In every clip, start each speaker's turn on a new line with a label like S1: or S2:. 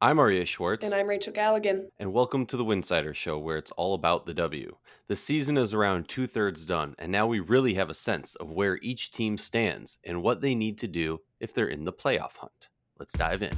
S1: I'm Aryeh Schwartz.
S2: And I'm Rachel Galligan.
S1: And welcome to the Winsider Show, where it's all about the W. The season is around two thirds done, and now we really have a sense of where each team stands and what they need to do if they're in the playoff hunt. Let's dive in.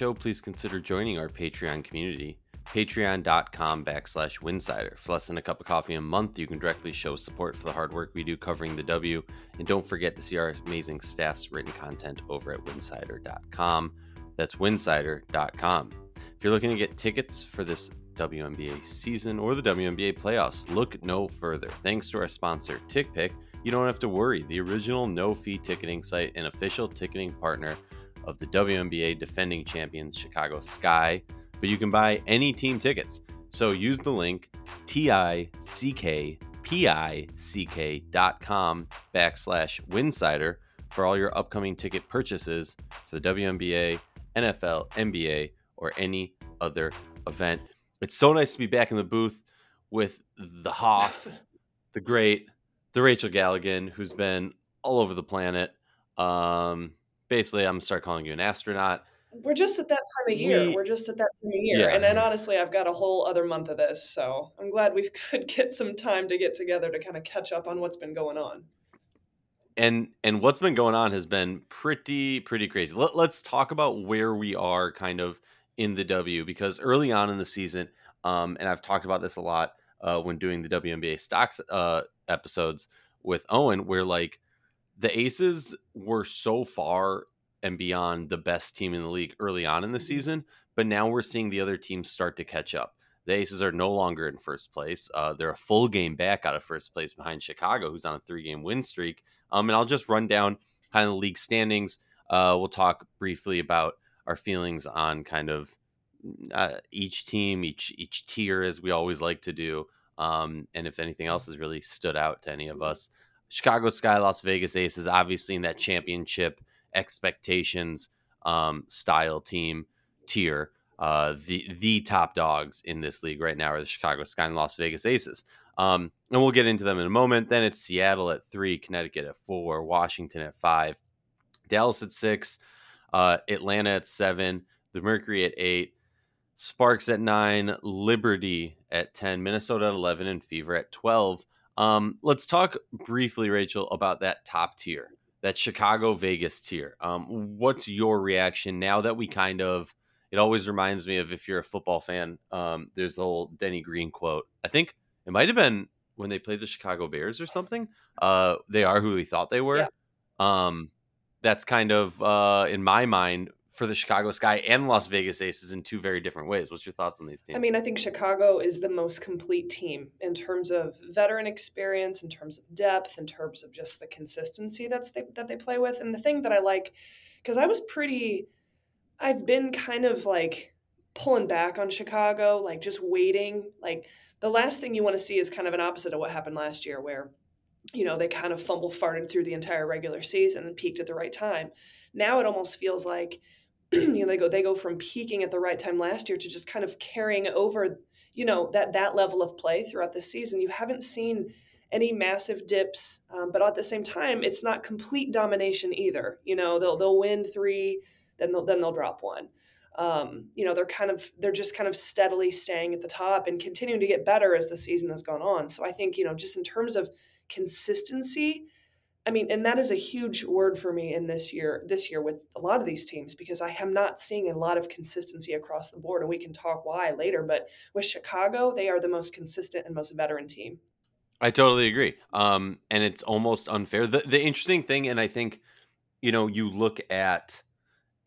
S1: Show, please consider joining our Patreon community. Patreon.com backslash Winsider. For less than a cup of coffee a month, you can directly show support for the hard work we do covering the W. And don't forget to see our amazing staff's written content over at Winsider.com. That's Winsider.com. If you're looking to get tickets for this WNBA season or the WNBA playoffs, look no further. Thanks to our sponsor, TickPick, you don't have to worry. The original no fee ticketing site and official ticketing partner of the WNBA defending champions Chicago Sky, but you can buy any team tickets. So use the link tickpick.com backslash winsider for all your upcoming ticket purchases for the WNBA, NFL, NBA, or any other event. It's so nice to be back in the booth with the Hoff, the great, the Rachel Galligan, who's been all over the planet. Um, basically I'm gonna start calling you an astronaut.
S2: We're just at that time of year. We, are just at that time of year. Yeah. And then honestly, I've got a whole other month of this. So I'm glad we could get some time to get together to kind of catch up on what's been going on.
S1: And and what's been going on has been pretty pretty crazy. Let, let's talk about where we are kind of in the W because early on in the season, um, and I've talked about this a lot uh, when doing the WNBA stocks uh, episodes with Owen, where like the Aces were so far and beyond the best team in the league early on in the mm-hmm. season, but now we're seeing the other teams start to catch up. The Aces are no longer in first place. Uh, they're a full game back out of first place behind Chicago, who's on a three game win streak. Um, and I'll just run down kind of the league standings. Uh, we'll talk briefly about our feelings on kind of uh, each team, each each tier, as we always like to do, um, and if anything else has really stood out to any of us. Chicago Sky, Las Vegas Aces, obviously in that championship expectations um, style team tier. Uh, the the top dogs in this league right now are the Chicago Sky and Las Vegas Aces. Um, and we'll get into them in a moment. Then it's Seattle at three, Connecticut at four, Washington at five, Dallas at six, uh, Atlanta at seven, the Mercury at eight, Sparks at nine, Liberty at 10, Minnesota at 11, and Fever at 12. Um, let's talk briefly, Rachel, about that top tier, that Chicago Vegas tier. Um, what's your reaction now that we kind of? It always reminds me of if you're a football fan. Um, there's the old Denny Green quote. I think it might have been when they played the Chicago Bears or something. Uh, they are who we thought they were. Yeah. Um, that's kind of uh, in my mind for the Chicago Sky and Las Vegas Aces in two very different ways. What's your thoughts on these teams?
S2: I mean, I think Chicago is the most complete team in terms of veteran experience, in terms of depth, in terms of just the consistency that's that they play with. And the thing that I like, because I was pretty, I've been kind of like pulling back on Chicago, like just waiting. Like the last thing you want to see is kind of an opposite of what happened last year, where you know they kind of fumble farted through the entire regular season and peaked at the right time. Now it almost feels like you know they go they go from peaking at the right time last year to just kind of carrying over you know that that level of play throughout the season. You haven't seen any massive dips um, but at the same time it's not complete domination either. You know they'll they'll win three then they'll then they'll drop one. Um, you know they're kind of they're just kind of steadily staying at the top and continuing to get better as the season has gone on. So i think you know just in terms of consistency I mean, and that is a huge word for me in this year, this year with a lot of these teams, because I am not seeing a lot of consistency across the board. And we can talk why later. But with Chicago, they are the most consistent and most veteran team.
S1: I totally agree. Um, and it's almost unfair. The, the interesting thing, and I think, you know, you look at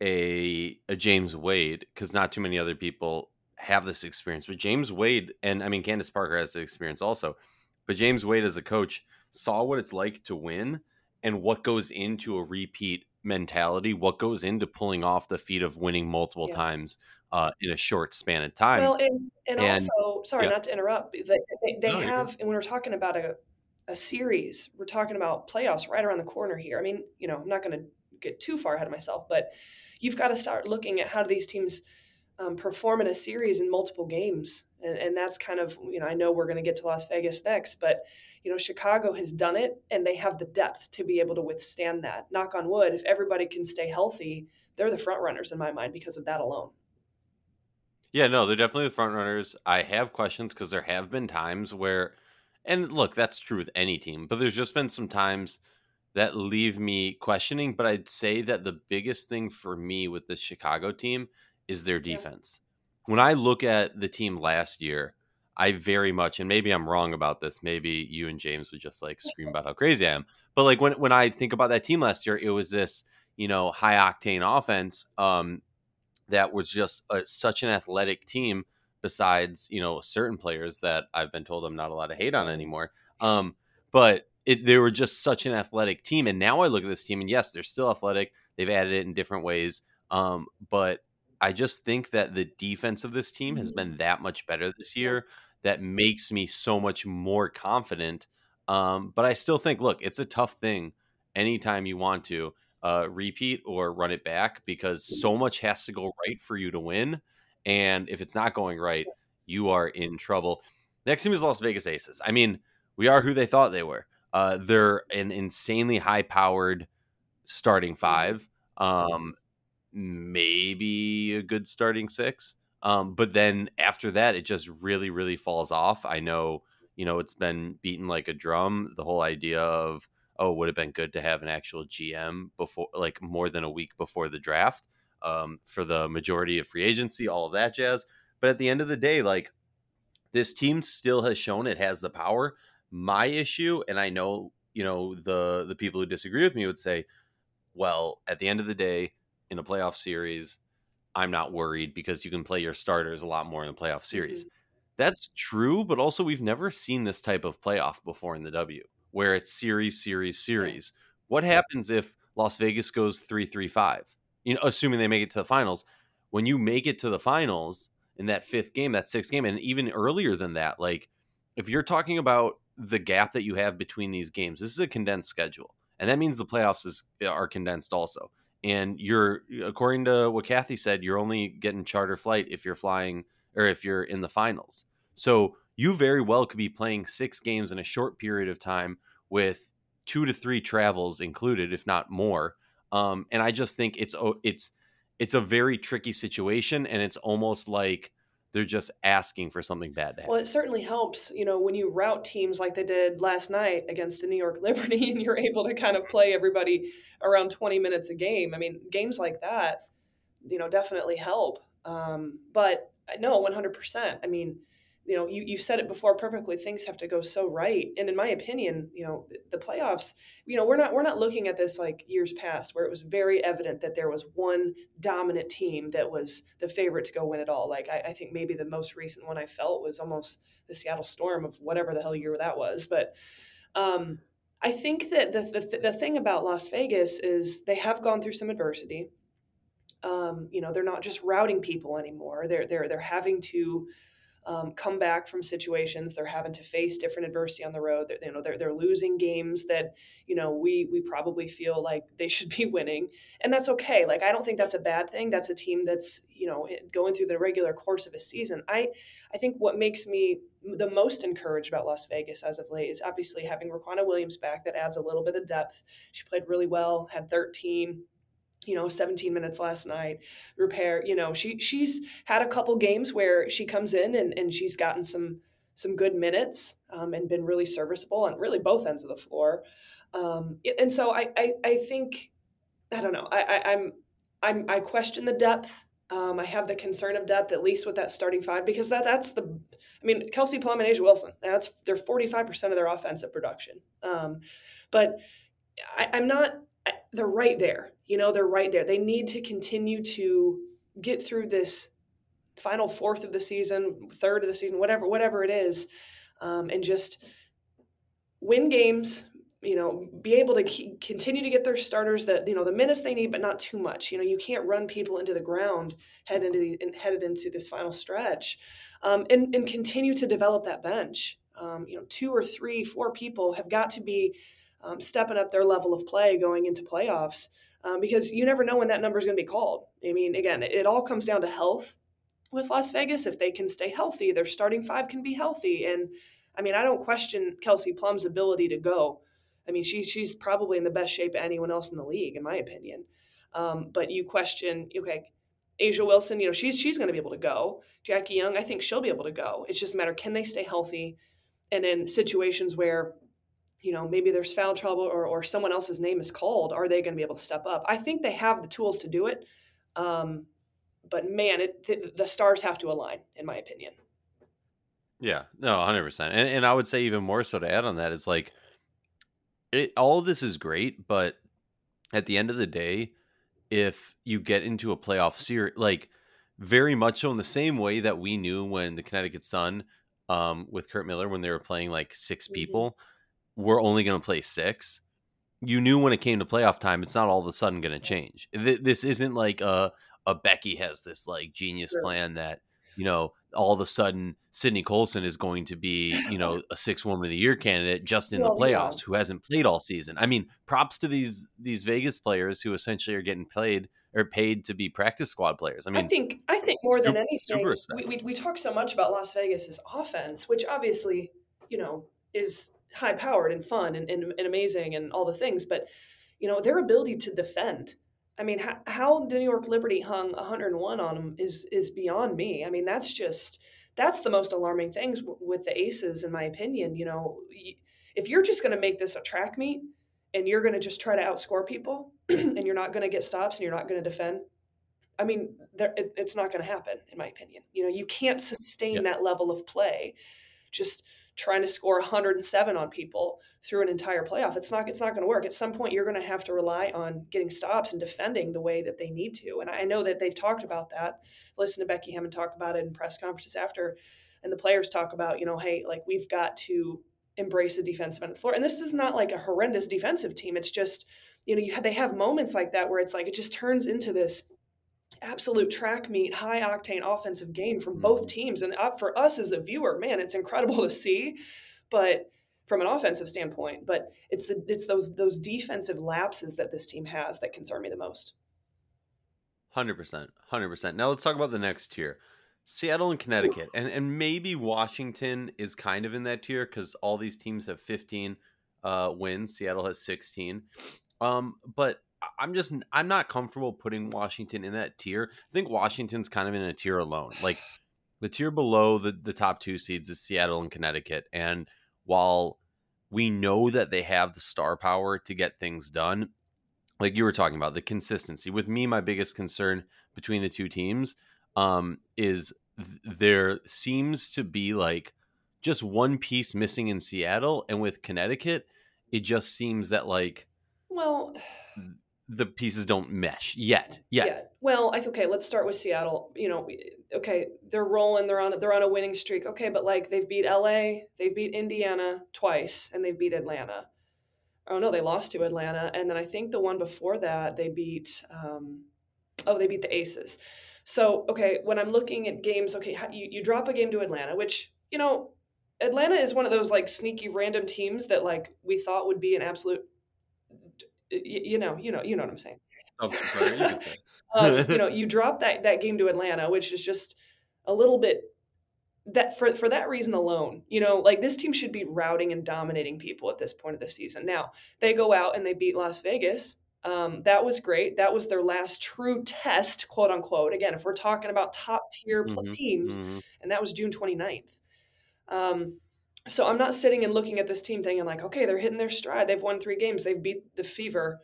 S1: a, a James Wade, because not too many other people have this experience, but James Wade and I mean Candace Parker has the experience also, but James Wade as a coach saw what it's like to win and what goes into a repeat mentality, what goes into pulling off the feat of winning multiple yeah. times uh, in a short span of time.
S2: Well, and, and, and also, sorry, yeah. not to interrupt, they, they, they no, have, and when we're talking about a, a series, we're talking about playoffs right around the corner here. I mean, you know, I'm not going to get too far ahead of myself, but you've got to start looking at how do these teams um, perform in a series in multiple games, and, and that's kind of you know I know we're going to get to Las Vegas next, but you know Chicago has done it, and they have the depth to be able to withstand that. Knock on wood, if everybody can stay healthy, they're the front runners in my mind because of that alone.
S1: Yeah, no, they're definitely the front runners. I have questions because there have been times where, and look, that's true with any team, but there's just been some times that leave me questioning. But I'd say that the biggest thing for me with the Chicago team is their defense. When I look at the team last year, I very much, and maybe I'm wrong about this. Maybe you and James would just like scream about how crazy I am. But like when when I think about that team last year, it was this you know high octane offense um, that was just a, such an athletic team. Besides you know certain players that I've been told I'm not allowed to hate on anymore. Um, but it, they were just such an athletic team. And now I look at this team, and yes, they're still athletic. They've added it in different ways. Um, but I just think that the defense of this team has been that much better this year that makes me so much more confident. Um, but I still think, look, it's a tough thing anytime you want to uh, repeat or run it back because so much has to go right for you to win. And if it's not going right, you are in trouble. Next team is Las Vegas Aces. I mean, we are who they thought they were. Uh, they're an insanely high powered starting mm-hmm. five. Um, maybe a good starting six. Um, but then after that, it just really, really falls off. I know, you know, it's been beaten like a drum. The whole idea of, oh, would have been good to have an actual GM before, like more than a week before the draft um, for the majority of free agency, all of that jazz. But at the end of the day, like this team still has shown it has the power. My issue, and I know, you know, the the people who disagree with me would say, well, at the end of the day, in a playoff series, I'm not worried because you can play your starters a lot more in the playoff series. Mm-hmm. That's true, but also we've never seen this type of playoff before in the W where it's series, series, series. Yeah. What happens if Las Vegas goes 3 3 5? You know, assuming they make it to the finals. When you make it to the finals in that fifth game, that sixth game, and even earlier than that, like if you're talking about the gap that you have between these games, this is a condensed schedule. And that means the playoffs is, are condensed also and you're according to what Cathy said, you're only getting charter flight if you're flying or if you're in the finals. So you very well could be playing six games in a short period of time with two to three travels included, if not more. Um, and I just think it's it's it's a very tricky situation, and it's almost like they're just asking for something bad to happen.
S2: Well, it certainly helps, you know, when you route teams like they did last night against the New York Liberty and you're able to kind of play everybody around 20 minutes a game. I mean, games like that, you know, definitely help. Um, but no, 100%. I mean, you know, you, you said it before perfectly. Things have to go so right. And in my opinion, you know, the playoffs, you know, we're not we're not looking at this like years past where it was very evident that there was one dominant team that was the favorite to go win it all. Like I, I think maybe the most recent one I felt was almost the Seattle Storm of whatever the hell year that was. But um, I think that the, the the thing about Las Vegas is they have gone through some adversity. Um, you know, they're not just routing people anymore. They're they're they're having to um, come back from situations. They're having to face different adversity on the road. They're, you know, they're, they're losing games that, you know, we, we probably feel like they should be winning and that's okay. Like, I don't think that's a bad thing. That's a team that's, you know, going through the regular course of a season. I, I think what makes me the most encouraged about Las Vegas as of late is obviously having Riquna Williams back. That adds a little bit of depth. She played really well, had 13 you know 17 minutes last night repair you know she she's had a couple games where she comes in and, and she's gotten some some good minutes um, and been really serviceable on really both ends of the floor um, and so I, I, I think i don't know I, I am I'm, i question the depth um, I have the concern of depth, at least with that starting five, because that that's the, I mean, Kelsey Plum and A'ja Wilson, that's they're 45% of their offensive production. Um, but I, I'm not they're right there. You know, they're right there. They need to continue to get through this final fourth of the season, third of the season, whatever whatever it is, um, and just win games. You know, be able to keep, continue to get their starters that you know the minutes they need, but not too much. You know, you can't run people into the ground head into the headed into this final stretch, um, and and continue to develop that bench. Um, you know, two or three, four people have got to be um, stepping up their level of play going into playoffs um, because you never know when that number is going to be called. I mean, again, it, it all comes down to health with Las Vegas. If they can stay healthy, their starting five can be healthy. And I mean, I don't question Kelsey Plum's ability to go. I mean, she's she's probably in the best shape of anyone else in the league, in my opinion. Um, but you question, okay, A'ja Wilson, you know, she's she's going to be able to go. Jackie Young, I think she'll be able to go. It's just a matter can they stay healthy? And in situations where you know, maybe there's foul trouble or, or someone else's name is called, are they going to be able to step up? I think they have the tools to do it. Um, but man, it, the, the stars have to align, in my opinion.
S1: Yeah, no, 100%. And, and I would say even more so to add on that is like, it, all of this is great, but at the end of the day, if you get into a playoff series, like very much so in the same way that we knew when the Connecticut Sun um, with Curt Miller when they were playing like 6 mm-hmm. people, we're only going to play six. You knew when it came to playoff time, it's not all of a sudden going to change. This isn't like a, a Becky has this like genius sure. plan that, you know, all of a sudden Sydney Colson is going to be, you know, a six woman of the year candidate just in the playoffs who hasn't played all season. I mean, props to these these Vegas players who essentially are getting played or paid to be practice squad players. I mean,
S2: I think I think more super, than anything, we, we, we talk so much about Las Vegas's offense, which obviously, you know, is high powered and fun and, and, and, amazing and all the things, but you know their ability to defend. I mean, how, how the New York Liberty hung 101 on them is is beyond me. I mean, that's just that's the most alarming things w- with the Aces, in my opinion. You know, if you're just going to make this a track meet and you're going to just try to outscore people and you're not going to get stops and you're not going to defend, I mean, there, it, it's not going to happen, in my opinion. You know, you can't sustain that level of play. Just trying to score 107 on people through an entire playoff. It's not it's not going to work. At some point, you're going to have to rely on getting stops and defending the way that they need to. And I know that they've talked about that. Listen to Becky Hammon talk about it in press conferences after, and the players talk about you know, hey, like we've got to embrace the defensive end of the floor. And this is not like a horrendous defensive team. It's just you know you have, they have moments like that where it's like it just turns into this absolute track meet, high octane offensive game from both mm-hmm. teams. And for us as a viewer, man, it's incredible to see. But from an offensive standpoint, but it's the it's those those defensive lapses that this team has that concern me the most.
S1: Hundred percent, hundred percent. Now let's talk about the next tier. Seattle and Connecticut, and and maybe Washington is kind of in that tier because all these teams have 15 uh, wins. Seattle has 16. Um, but I'm just I'm not comfortable putting Washington in that tier. I think Washington's kind of in a tier alone. Like the tier below the the top two seeds is Seattle and Connecticut, and while we know that they have the star power to get things done, like you were talking about the consistency. With me, my biggest concern between the two teams um, is th- there seems to be like just one piece missing in Seattle, and with Connecticut, it just seems that like
S2: well
S1: the pieces don't mesh yet. Yet. Yeah.
S2: Well, I okay. Let's start with Seattle. You know, okay, they're rolling. They're on. They're on a winning streak. Okay, but like they've beat LA, they've beat Indiana twice, and they've beat Atlanta. Oh no, they lost to Atlanta, and then I think the one before that they beat. Um, oh, they beat the Aces. So okay, when I'm looking at games, okay, you you drop a game to Atlanta, which you know, Atlanta is one of those like sneaky random teams that like we thought would be an absolute you know, you know, you know what I'm saying. Sorry, you, um, you know, you drop that that game to Atlanta, which is just a little bit that for for that reason alone, you know, like this team should be routing and dominating people at this point of the season. Now they go out and they beat Las Vegas. Um, that was great. That was their last true test, quote unquote. Again, if we're talking about top tier mm-hmm, teams, mm-hmm. and that was June 29th. Um, so I'm not sitting and looking at this team thing and like, okay, they're hitting their stride. They've won three games. They've beat the Fever.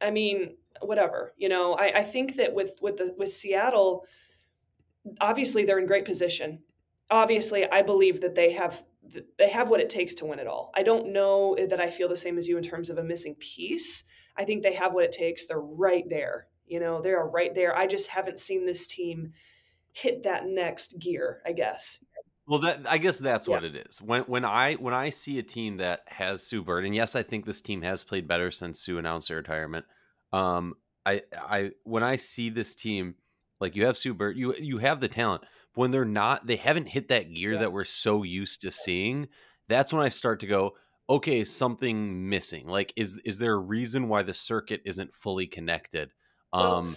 S2: I mean, whatever. You know, I, I think that with with the with Seattle, obviously they're in great position. Obviously, I believe that they have they have what it takes to win it all. I don't know that I feel the same as you in terms of a missing piece. I think they have what it takes. They're right there. You know, they are right there. I just haven't seen this team hit that next gear, I guess.
S1: Well, that I guess that's yeah. what it is. When when I when I see a team that has Sue Bird, and yes, I think this team has played better since Sue announced her retirement. Um, I I when I see this team, like you have Sue Bird, you you have the talent. But when they're not, they haven't hit that gear yeah. that we're so used to seeing. That's when I start to go, okay, something missing. Like, is is there a reason why the circuit isn't fully connected? Um, well,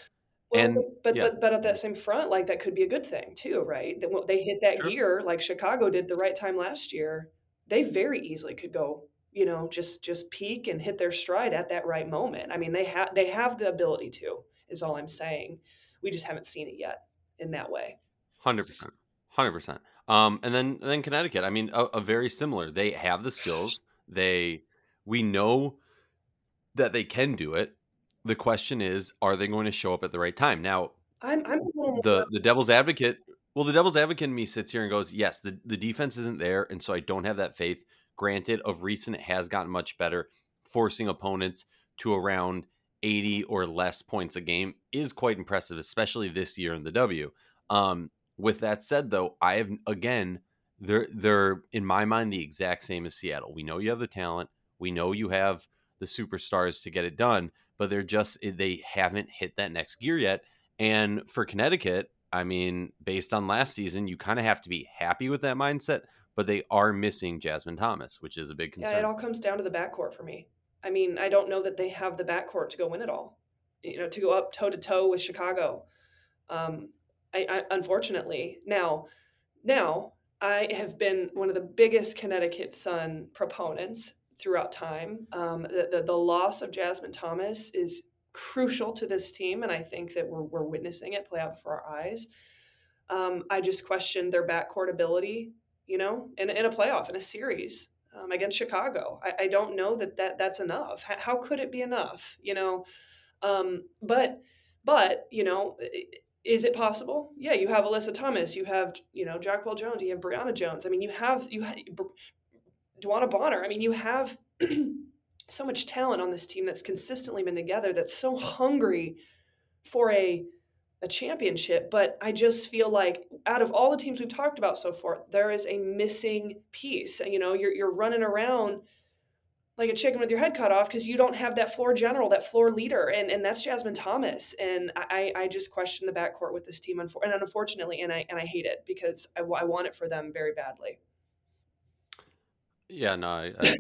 S1: and
S2: but yeah. but but at that same front, like that could be a good thing too, right? That they hit that sure. gear like Chicago did the right time last year. They very easily could go, you know, just just peak and hit their stride at that right moment. I mean, they have they have the ability to. Is all I'm saying. We just haven't seen it yet in that way.
S1: Hundred percent, hundred percent. Um, and then and then Connecticut. I mean, a, a very similar. They have the skills. They we know that they can do it the question is, are they going to show up at the right time? Now,
S2: I'm, I'm
S1: the the devil's advocate. Well, the devil's advocate in me sits here and goes, yes, the, the defense isn't there, and so I don't have that faith. Granted, of recent, it has gotten much better. Forcing opponents to around 80 or less points a game is quite impressive, especially this year in the W. Um, with that said, though, I have again, they're they're in my mind the exact same as Seattle. We know you have the talent. We know you have the superstars to get it done but they're just eh, they haven't hit that next gear yet. And for Connecticut, I mean, based on last season, you kind of have to be happy with that mindset, but they are missing Jasmine Thomas, which is a big concern.
S2: Yeah, it all comes down to the backcourt for me. I mean, I don't know that they have the backcourt to go win it all. You know, to go up toe to toe with Chicago. Um, I, I unfortunately now, now I have been one of the biggest Connecticut Sun proponents throughout time. Um, the, the, the loss of Jasmine Thomas is crucial to this team, and I think that we're, we're witnessing it play out before our eyes. Um, I just question their backcourt ability, you know, in, in a playoff, in a series um, against Chicago. I, I, don't know that, that that's enough. How, how could it be enough, you know? Um, but, but, you know, is it possible? Yeah, you have Alyssa Thomas, you have, you know, Jonquel Jones, you have Brionna Jones. I mean, you have, you DeWanna Bonner. I mean, you have so much talent on this team that's consistently been together, that's so hungry for a a championship. But I just feel like out of all the teams we've talked about so far, there is a missing piece. And you know, you're you're running around like a chicken with your head cut off because you don't have that floor general, that floor leader, and and that's Jasmine Thomas. And I I just question the backcourt with this team, and unfortunately, and I and I hate it because I, I want it for them very badly.
S1: Yeah, no, I, I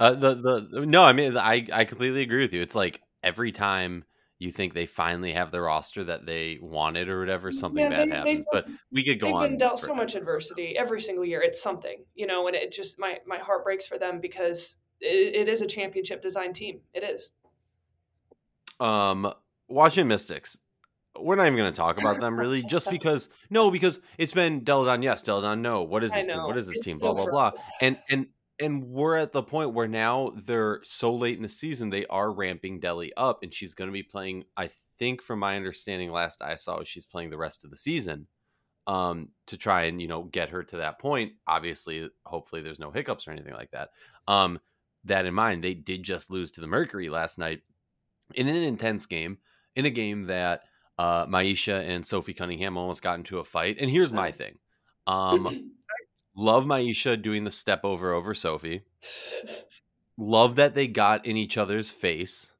S1: uh, the the no, I mean, I I completely agree with you. It's like every time you think they finally have the roster that they wanted or whatever, something yeah, bad they, happens. But we could go
S2: they've
S1: on.
S2: They've been dealt so much adversity every single year. It's something, you know, and it just my my heart breaks for them because it, it is a championship design team. It is.
S1: Um, Washington Mystics. We're not even going to talk about them really, just because no, because it's been Delle Donne yes, Delle Donne no. What is this team? What is this it's team? So blah blah blah. And and and we're at the point where now they're so late in the season they are ramping Delle up, and she's going to be playing. I think, from my understanding, last I saw, she's playing the rest of the season um, to try and you know get her to that point. Obviously, hopefully, there's no hiccups or anything like that. Um, that in mind, they did just lose to the Mercury last night in an intense game, in a game that uh, Myisha and Sophie Cunningham almost got into a fight. And here's my thing. Um, Love Myisha doing the step over over Sophie. Love that they got in each other's face.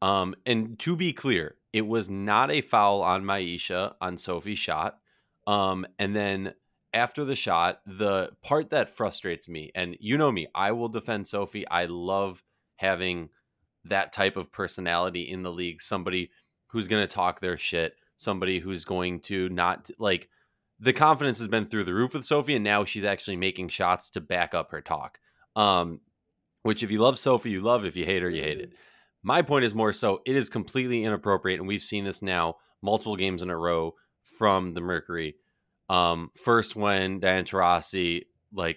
S1: Um, and to be clear, it was not a foul on Myisha on Sophie's shot. Um, and then after the shot, the part that frustrates me, and you know me, I will defend Sophie. I love having that type of personality in the league. Somebody who's going to talk their shit, somebody who's going to not like the confidence has been through the roof with Sophie, and now she's actually making shots to back up her talk. Um, which, if you love Sophie, you love. If you hate her, you hate it. My point is more so it is completely inappropriate, and we've seen this now multiple games in a row from the Mercury. Um, first, when Diana Taurasi like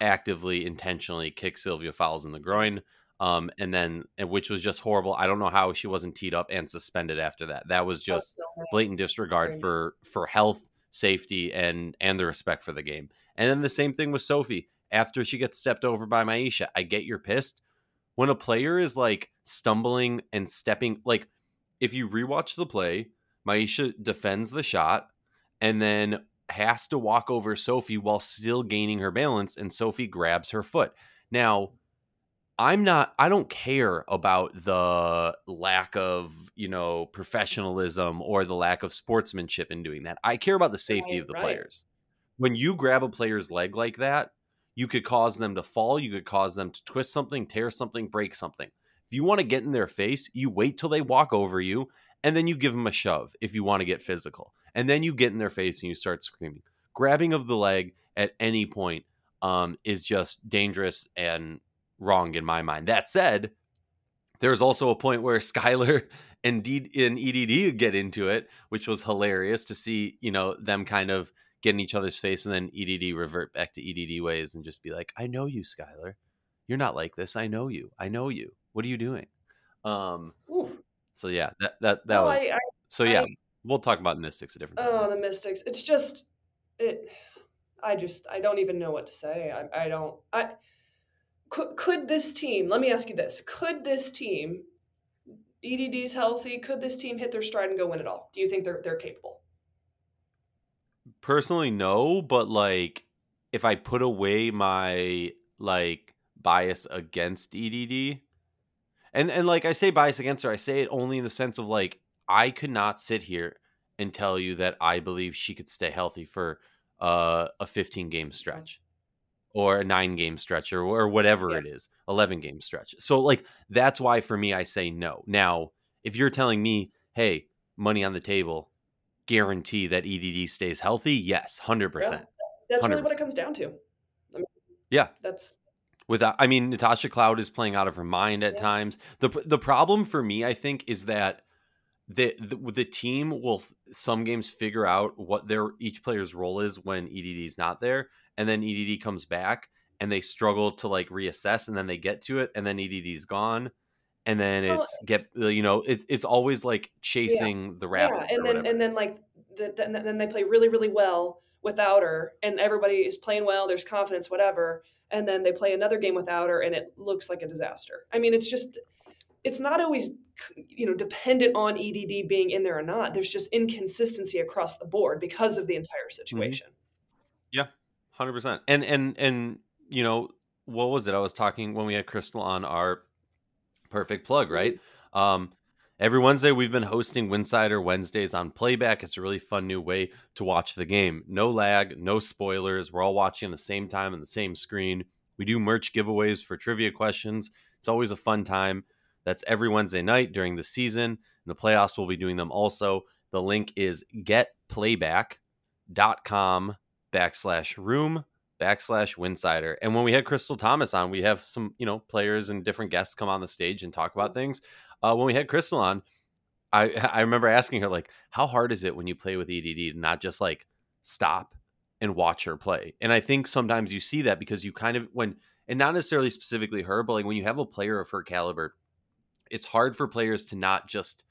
S1: actively, intentionally kicked Sylvia Fowles in the groin, um, and then which was just horrible. I don't know how she wasn't teed up and suspended after that. That was just blatant disregard for for health safety and and the respect for the game. And then the same thing with Sophie after she gets stepped over by Myisha. I get you're pissed when a player is like stumbling and stepping like if you rewatch the play, Myisha defends the shot and then has to walk over Sophie while still gaining her balance, and Sophie grabs her foot. Now, I'm not I don't care about the lack of, you know, professionalism or the lack of sportsmanship in doing that. I care about the safety
S2: Right,
S1: of the
S2: right.
S1: players. When you grab a player's leg like that, you could cause them to fall, you could cause them to twist something, tear something, break something. If you want to get in their face, you wait till they walk over you and then you give them a shove if you want to get physical. And then you get in their face and you start screaming. Grabbing of the leg at any point um, is just dangerous and wrong in my mind. That said, there's also a point where Skylar and, D- and EDD get into it, which was hilarious to see, you know, them kind of get in each other's face and then EDD revert back to EDD ways and just be like, I know you, Skylar. You're not like this. I know you. I know you. What are you doing? Um, so yeah, that that that
S2: No,
S1: was
S2: I, I,
S1: so yeah,
S2: I-
S1: we'll talk about Mystics a different time.
S2: oh, the Mystics. It's just it. I just I don't even know what to say. I I don't I. Could, could this team? Let me ask you this: Could this team, EDD's healthy? Could this team hit their stride and go win it all? Do you think they're they're capable?
S1: Personally, no, but like if I put away my like bias against EDD, and and like I say bias against her, I say it only in the sense of like I could not sit here and tell you that I believe she could stay healthy for uh, a 15 game stretch or a nine game stretch or, or whatever
S2: Yeah.
S1: it is, 11 game stretch. So like that's why for me I say no. Now, if you're telling me, hey, money on the table, guarantee that EDD stays healthy, yes, 100%.
S2: Yeah. That's really what it comes down to. I mean,
S1: Yeah.
S2: That's
S1: Without, I mean, Natasha Cloud is playing out of her mind at
S2: Yeah.
S1: times. the The problem for me, I think, is that the, the the team will some games figure out what their each player's role is when EDD is not there, and then EDD comes back and they struggle to like reassess, and then they get to it, and then EDD is gone, and then it's get uh, you know it's it's always like chasing the rabbit.
S2: yeah, and then and then like the, then then they play really really well without her, and everybody is playing well. There's confidence, whatever, and then they play another game without her, and it looks like a disaster. I mean, it's just it's not always you know dependent on EDD being in there or not. There's just inconsistency across the board because of the entire situation.
S1: Yeah, Hundred percent. And and and you know what was it? I was talking when we had Crystal on our perfect plug, right? Um, every Wednesday we've been hosting Winsider Wednesdays on playback. It's a really fun new way to watch the game. No lag, no spoilers. We're all watching on the same time on the same screen. We do merch giveaways for trivia questions. It's always a fun time. That's every Wednesday night during the season. In the playoffs, we'll be doing them also. The link is getplayback.com backslash room backslash winsider. And when we had Crystal Thomas on, we have some, you know, players and different guests come on the stage and talk about things. Uh, when we had Crystal on, I I remember asking her like, how hard is it when you play with EDD to not just like stop and watch her play? And I think sometimes you see that because you kind of when and not necessarily specifically her, but like when you have a player of her caliber, it's hard for players to not just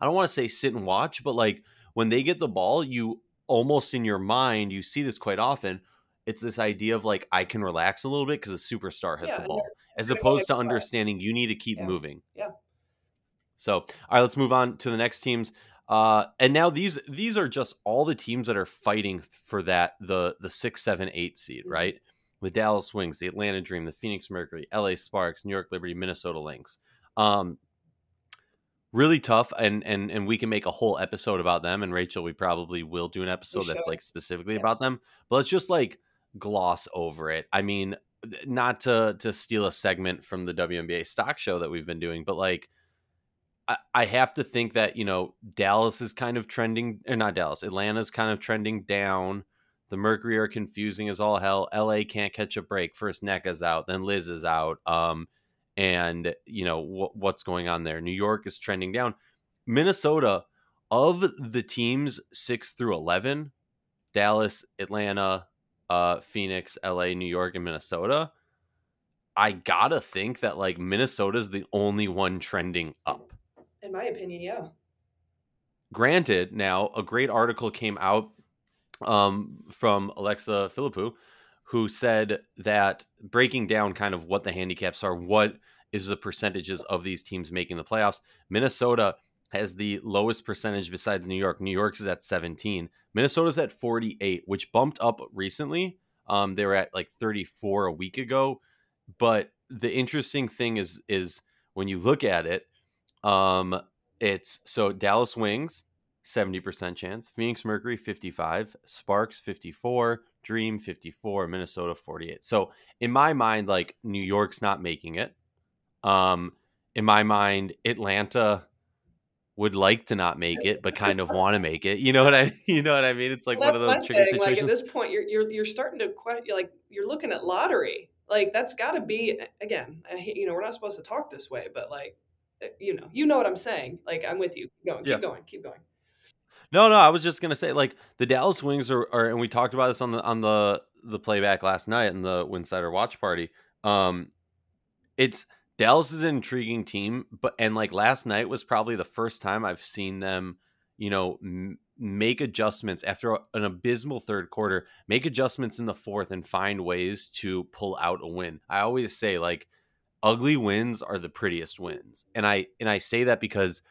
S1: I don't want to say sit and watch, but like when they get the ball, you almost in your mind, you see this quite often. It's this idea of like I can relax a little bit because the superstar has
S2: Yeah,
S1: the ball, as opposed to understanding you need to keep
S2: Yeah.
S1: moving.
S2: Yeah.
S1: So, all right, let's move on to the next teams. Uh, and now these these are just all the teams that are fighting for that the the six, seven, eight seed,
S2: Mhm.
S1: right? The Dallas Wings, the Atlanta Dream, the Phoenix Mercury, LA Sparks, New York Liberty, Minnesota Lynx. Um, really tough, and and and we can make a whole episode about them. And Rachel, we probably will do an episode that's like specifically
S2: Yes.
S1: about them. But let's just like gloss over it. I mean, not to to steal a segment from the WNBA stock show that we've been doing, but like I, I have to think that you know Dallas is kind of trending, or not Dallas, Atlanta's kind of trending down. The Mercury are confusing as all hell. LA can't catch a break. First Nneka's out, then Liz is out. Um, and you know wh- what's going on there. New York is trending down. Minnesota, of the teams six through eleven, Dallas, Atlanta, uh, Phoenix, LA, New York, and Minnesota. I gotta think that like Minnesota's the only one trending up.
S2: In my opinion, yeah.
S1: Granted, now a great article came out um, from Alexa Philippou, who said that breaking down kind of what the handicaps are, what is the percentages of these teams making the playoffs. Minnesota has the lowest percentage besides New York. New York's is at 17. Minnesota's at 48, which bumped up recently. Um, they were at like 34 a week ago. But the interesting thing is is when you look at it, um, it's so Dallas Wings 70% chance, Phoenix Mercury 55, Sparks 54, Dream 54, Minnesota 48. So in my mind, like New York's not making it. Um, in my mind, Atlanta would like to not make it, but kind of want to make it. You know what I you know what I mean? It's like well, one of those tricky thing. situations.
S2: Like at this point, you're you're you're starting to quite you're like you're looking at lottery. Like that's got to be again. you know, we're not supposed to talk this way, but like eh, you know, you know what I'm saying. Like I'm with you. Keep going. Keep yeah. going. Keep going.
S1: No, no, I was just gonna say like the Dallas Wings are, are, and we talked about this on the on the the playback last night in the Winsider watch party. Um, it's Dallas is an intriguing team, but and like last night was probably the first time I've seen them, you know, m- make adjustments after an abysmal third quarter, make adjustments in the fourth and find ways to pull out a win. I always say like ugly wins are the prettiest wins. And I and I say that because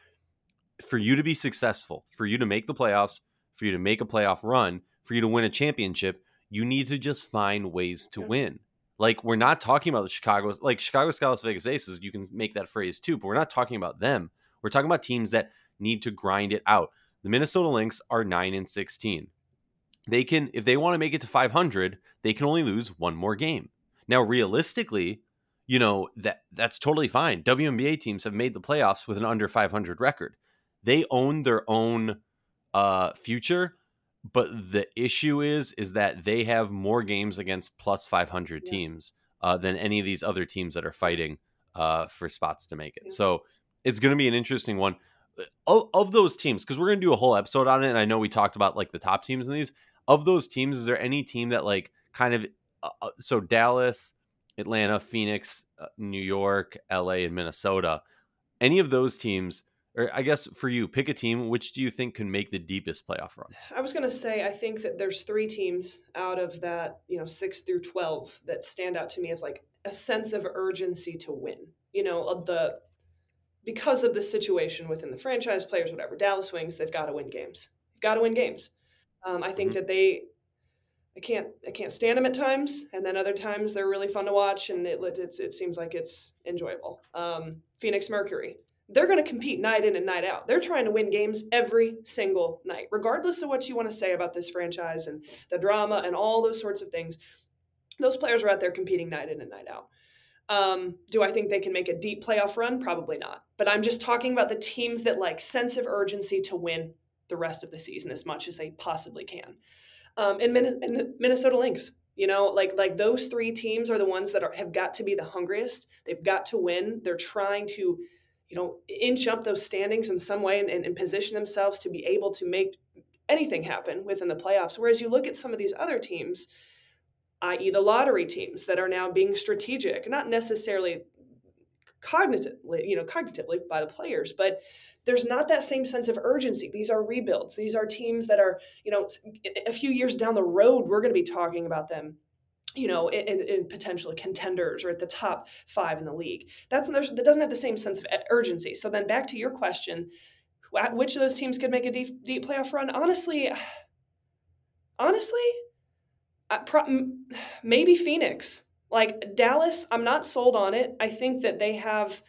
S1: for you to be successful, for you to make the playoffs, for you to make a playoff run, for you to win a championship, you need to just find ways to win. Like we're not talking about the Chicago, like Chicago Las Vegas Aces. You can make that phrase too, but we're not talking about them. We're talking about teams that need to grind it out. The Minnesota Lynx are nine and sixteen. They can, if they want to make it to 500, they can only lose one more game. Now, realistically, you know that that's totally fine. WNBA teams have made the playoffs with an under 500 record they own their own uh, future. But the issue is, is that they have more games against plus 500 yeah. teams uh, than any of these other teams that are fighting uh, for spots to make it. So it's going to be an interesting one. Of, of those teams, because we're going to do a whole episode on it, and I know we talked about like the top teams in these. Of those teams, is there any team that like kind of uh, uh so Dallas, Atlanta, Phoenix, uh, New York, LA, and Minnesota? Any of those teams or I guess for you, pick a team. Which do you think can make the deepest playoff run?
S2: I was going to say I think that there's three teams out of that you know six through twelve that stand out to me as like a sense of urgency to win. You know the because of the situation within the franchise players, whatever. Dallas Wings, they've got to win games. got to win games. Um, I think mm-hmm. that they I can't I can't stand them at times, and then other times they're really fun to watch, and it it seems like it's enjoyable. Um, Phoenix Mercury, they're going to compete night in and night out. They're trying to win games every single night, regardless of what you want to say about this franchise and the drama and all those sorts of things. Those players are out there competing night in and night out. Um, do I think they can make a deep playoff run? Probably not. But I'm just talking about the teams that like sense of urgency to win the rest of the season as much as they possibly can. Um, and, Min- and the Minnesota Lynx, you know, like like those three teams are the ones that are, have got to be the hungriest. They've got to win. They're trying to you know, inch up those standings in some way and, and, position themselves to be able to make anything happen within the playoffs. Whereas you look at some of these other teams, i.e., the lottery teams that are now being strategic, not necessarily cognitively, you know, cognitively by the players, but there's not that same sense of urgency. These are rebuilds. These are teams that are, you know, a few years down the road, we're going to be talking about them you know, in, in potentially contenders or at the top five in the league. That's that doesn't have the same sense of urgency. So then back to your question, which of those teams could make a deep, deep playoff run? Honestly, honestly, uh, maybe Phoenix. Like Dallas, I'm not sold on it. I think that they have,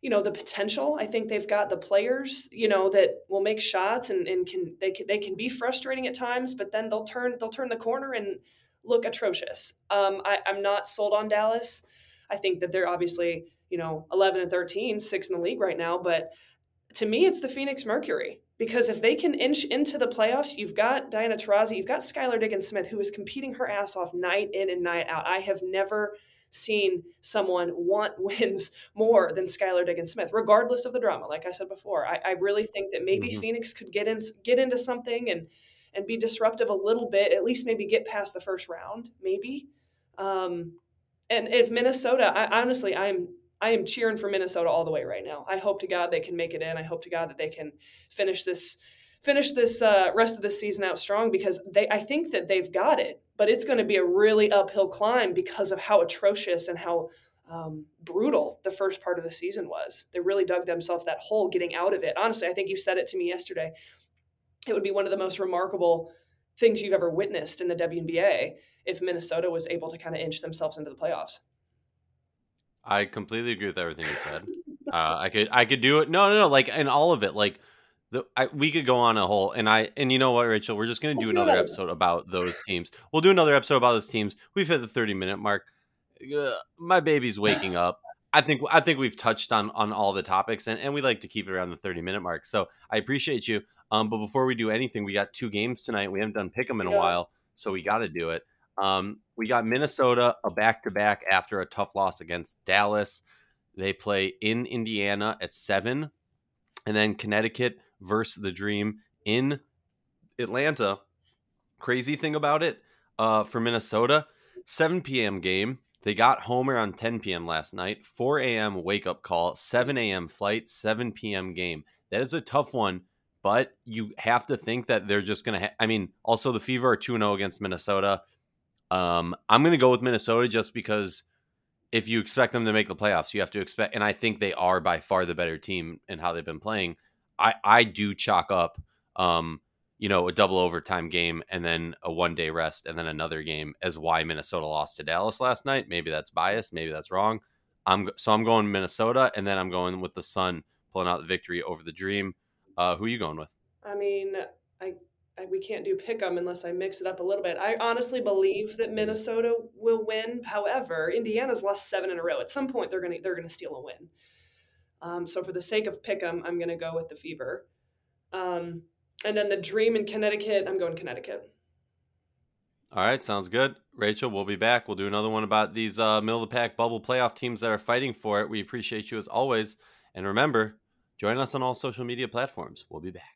S2: you know, the potential. I think they've got the players, you know, that will make shots and, and can they can they can be frustrating at times, but then they'll turn they'll turn the corner and look atrocious. Um, I, I'm not sold on Dallas. I think that they're obviously, you know, 11 and 13, six in the league right now. But to me, it's the Phoenix Mercury because if they can inch into the playoffs, you've got Diana Taurasi, you've got Skylar Diggins Smith, who is competing her ass off night in and night out. I have never seen someone want wins more than Skylar Diggins Smith, regardless of the drama. Like I said before, I, I really think that maybe mm-hmm. Phoenix could get in, get into something and and be disruptive a little bit, at least maybe get past the first round, maybe. Um, and if Minnesota, I honestly, I'm I am cheering for Minnesota all the way right now. I hope to God they can make it in. I hope to God that they can finish this finish this uh, rest of the season out strong because they I think that they've got it, but it's going to be a really uphill climb because of how atrocious and how um, brutal the first part of the season was. They really dug themselves that hole getting out of it. Honestly, I think you said it to me yesterday. It would be one of the most remarkable things you've ever witnessed in the WNBA if Minnesota was able to kind of inch themselves into the playoffs.
S1: I completely agree with everything you said. uh, I could I could do it. No, no, no. Like in all of it, like the I, we could go on a whole. And I and you know what, Rachel, we're just gonna do another episode about those teams. We'll do another episode about those teams. We've hit the thirty minute mark. Uh, my baby's waking up. I think I think we've touched on on all the topics, and, and we like to keep it around the thirty minute mark. So I appreciate you. Um, but before we do anything, we got two games tonight. We haven't done pick them in yeah. a while, so we got to do it. Um, we got Minnesota a back to back after a tough loss against Dallas. They play in Indiana at seven, and then Connecticut versus the Dream in Atlanta. Crazy thing about it uh, for Minnesota, 7 p.m. game. They got home around 10 p.m. last night. 4 a.m. wake up call, 7 a.m. flight, 7 p.m. game. That is a tough one, but you have to think that they're just going to. Ha- I mean, also the Fever are 2 0 against Minnesota. Um, I'm going to go with Minnesota just because if you expect them to make the playoffs, you have to expect, and I think they are by far the better team in how they've been playing. I I do chalk up, um, you know, a double overtime game and then a one day rest and then another game as why Minnesota lost to Dallas last night. Maybe that's biased, maybe that's wrong. I'm so I'm going Minnesota and then I'm going with the Sun pulling out the victory over the Dream. Uh, who are you going with?
S2: I mean, I I, we can't do pick 'em unless I mix it up a little bit. I honestly believe that Minnesota will win. However, Indiana's lost seven in a row. At some point, they're gonna they're gonna steal a win. Um, so for the sake of pick 'em, I'm gonna go with the Fever. Um, and then the Dream in Connecticut, I'm going Connecticut.
S1: All right, sounds good. Rachel, we'll be back. We'll do another one about these uh, middle of the pack bubble playoff teams that are fighting for it. We appreciate you as always. And remember, join us on all social media platforms. We'll be back.